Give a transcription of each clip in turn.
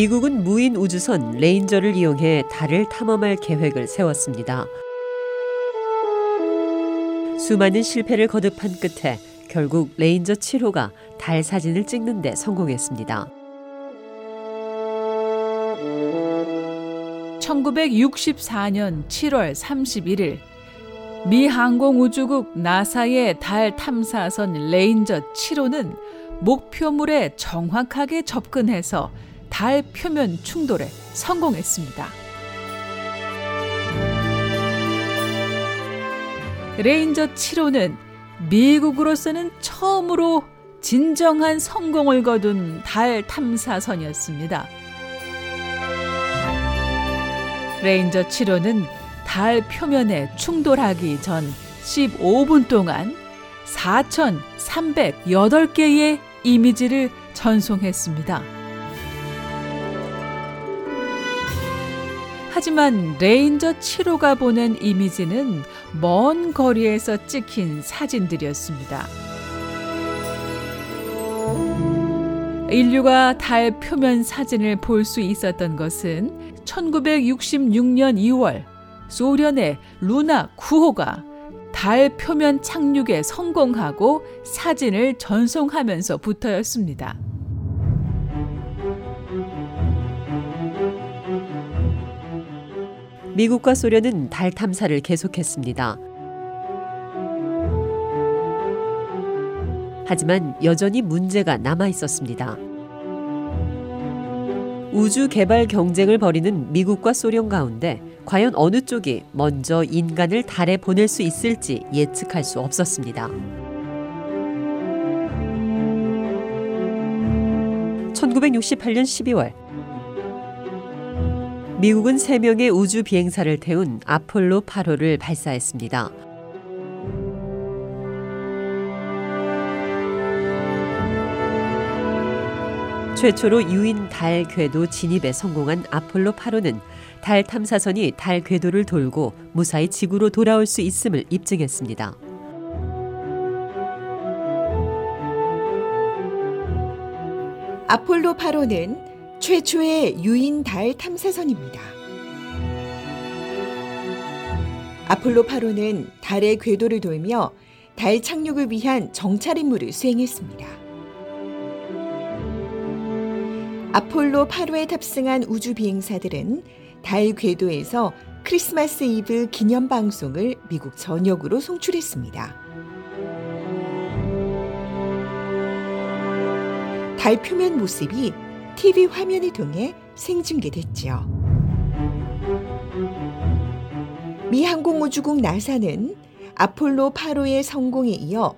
미국은 무인 우주선 레인저를 이용해 달을 탐험할 계획을 세웠습니다. 수많은 실패를 거듭한 끝에 결국 레인저 7호가 달 사진을 찍는 데 성공했습니다. 1964년 7월 31일 미 항공우주국 나사의 달 탐사선 레인저 7호는 목표물에 정확하게 접근해서 달 표면 충돌에 성공했습니다. 레인저 7호는 미국으로서는 처음으로 진정한 성공을 거둔 달 탐사선이었습니다. 레인저 7호는 달 표면에 충돌하기 전 15분 동안 4,308개의 이미지를 전송했습니다. 하지만 레인저 7호가 보낸 이미지는 먼 거리에서 찍힌 사진들이었습니다. 인류가 달 표면 사진을 볼 수 있었던 것은 1966년 2월 소련의 루나 9호가 달 표면 착륙에 성공하고 사진을 전송하면서부터였습니다. 미국과 소련은 달 탐사를 계속했습니다. 하지만 여전히 문제가 남아 있었습니다. 우주 개발 경쟁을 벌이는 미국과 소련 가운데 과연 어느 쪽이 먼저 인간을 달에 보낼 수 있을지 예측할 수 없었습니다. 1968년 12월 미국은 3명의 우주 비행사를 태운 아폴로 8호를 발사했습니다. 최초로 유인 달 궤도 진입에 성공한 아폴로 8호는 달 탐사선이 달 궤도를 돌고 무사히 지구로 돌아올 수 있음을 입증했습니다. 아폴로 8호는 최초의 유인 달 탐사선입니다. 아폴로 8호는 달의 궤도를 돌며 달 착륙을 위한 정찰 임무를 수행했습니다. 아폴로 8호에 탑승한 우주 비행사들은 달 궤도에서 크리스마스 이브 기념 방송을 미국 전역으로 송출했습니다. 달 표면 모습이 TV 화면을 통해 생중계됐죠. 미 항공우주국 나사는 아폴로 8호의 성공에 이어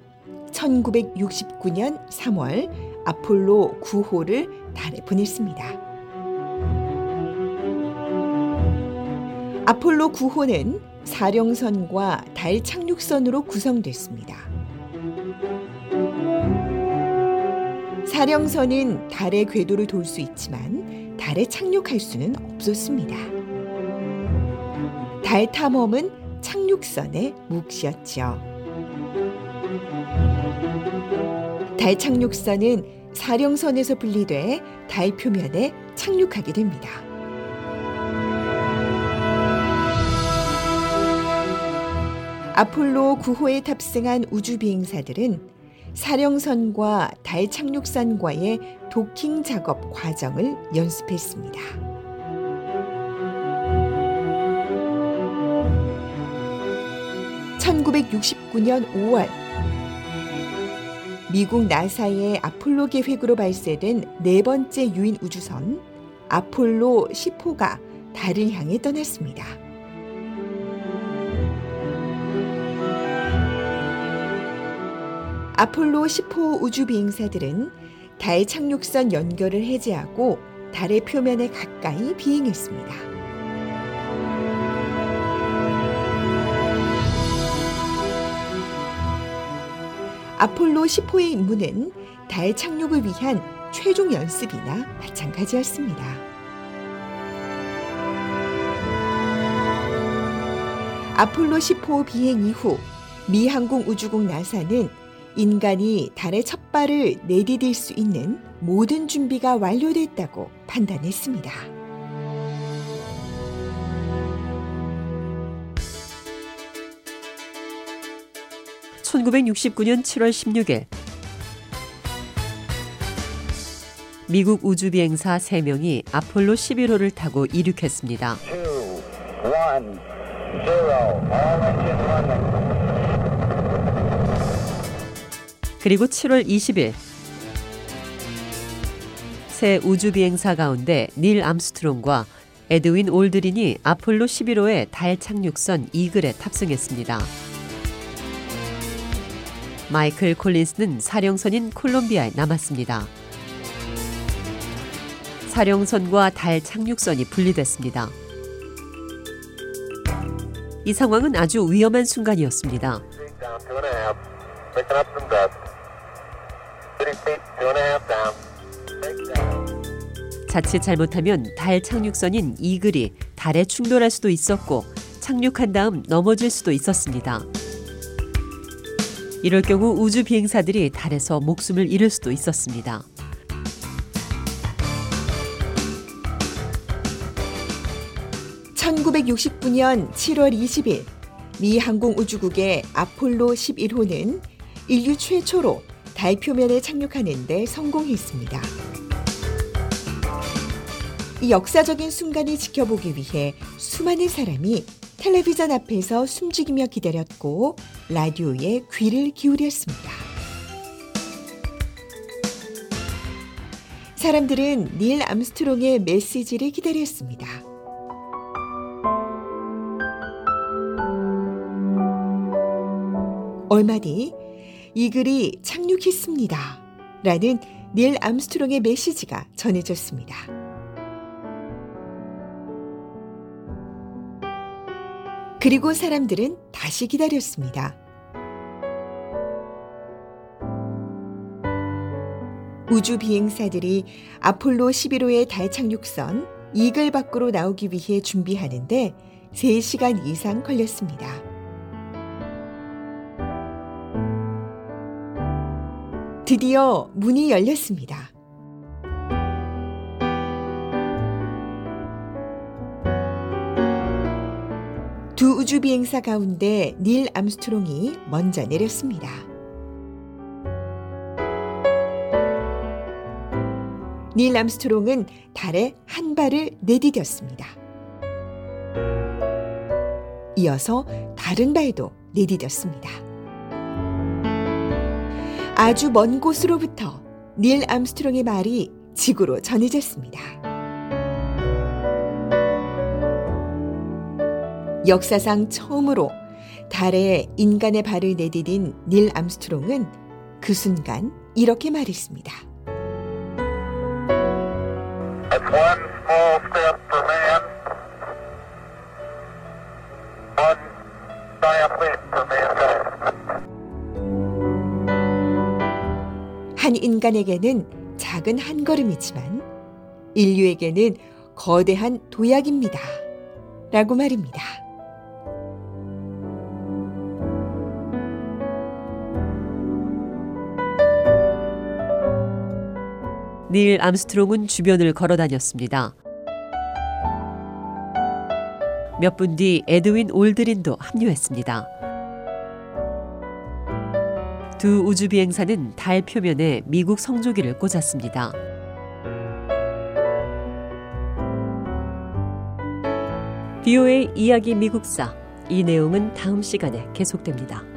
1969년 3월 아폴로 9호를 달에 보냈습니다. 아폴로 9호는 사령선과 달 착륙선으로 구성됐습니다. 사령선은 달의 궤도를 돌 수 있지만 달에 착륙할 수는 없었습니다. 달 탐험은 착륙선의 몫이었죠. 달 착륙선은 사령선에서 분리돼 달 표면에 착륙하게 됩니다. 아폴로 9호에 탑승한 우주 비행사들은 사령선과 달 착륙선과의 도킹 작업 과정을 연습했습니다. (1969년 5월) 미국 나사의 아폴로 계획으로 발사된 네 번째 유인 우주선 아폴로 10호가 달을 향해 떠났습니다. 아폴로 10호 우주 비행사들은 달 착륙선 연결을 해제하고 달의 표면에 가까이 비행했습니다. 아폴로 10호의 임무는 달 착륙을 위한 최종 연습이나 마찬가지였습니다. 아폴로 10호 비행 이후 미 항공 우주국 나사는 인간이 달의 첫 발을 내디딜 수 있는 모든 준비가 완료됐다고 판단했습니다. 1969년 7월 16일 미국 우주비행사 3명이 아폴로 11호를 타고 이륙했습니다. 그리고 7월 20일 새 우주 비행사 가운데 닐 암스트롱과 에드윈 올드린이 아폴로 11호의 달 착륙선 이글에 탑승했습니다. 마이클 콜린스는 사령선인 콜롬비아에 남았습니다. 사령선과 달 착륙선이 분리됐습니다. 이 상황은 아주 위험한 순간이었습니다. 자칫 잘못하면 달 착륙선인 이글이 달에 충돌할 수도 있었고 착륙한 다음 넘어질 수도 있었습니다. 이럴 경우 우주 비행사들이 달에서 목숨을 잃을 수도 있었습니다. (1969년 7월 20일) 미 항공우주국의 아폴로 11호는 인류 최초로 달 표면에 착륙하는 데 성공했습니다. 이 역사적인 순간을 지켜보기 위해 수많은 사람이 텔레비전 앞에서 숨죽이며 기다렸고 라디오에 귀를 기울였습니다. 사람들은 닐 암스트롱의 메시지를 기다렸습니다. 얼마 뒤 이 글이 착륙했습니다. 라는 닐 암스트롱의 메시지가 전해졌습니다. 그리고 사람들은 다시 기다렸습니다. 우주 비행사들이 아폴로 11호의 달 착륙선 이글 밖으로 나오기 위해 준비하는데 3시간 이상 걸렸습니다. 드디어 문이 열렸습니다. 두 우주 비행사 가운데 닐 암스트롱이 먼저 내렸습니다. 닐 암스트롱은 달에 한 발을 내디뎠습니다. 이어서 다른 발도 내디뎠습니다. 아주 먼 곳으로부터 닐 암스트롱의 말이 지구로 전해졌습니다. 역사상 처음으로 달에 인간의 발을 내디딘 닐 암스트롱은 그 순간 이렇게 말했습니다. 한 인간에게는 작은 한 걸음이지만 인류에게는 거대한 도약입니다. 라고 말입니다. 닐 암스트롱은 주변을 걸어 다녔습니다. 몇 분 뒤 에드윈 올드린도 합류했습니다. 두 우주 비행사는 달 표면에 미국 성조기를 꽂았습니다. 비오의 이야기 미국사 이 내용은 다음 시간에 계속됩니다.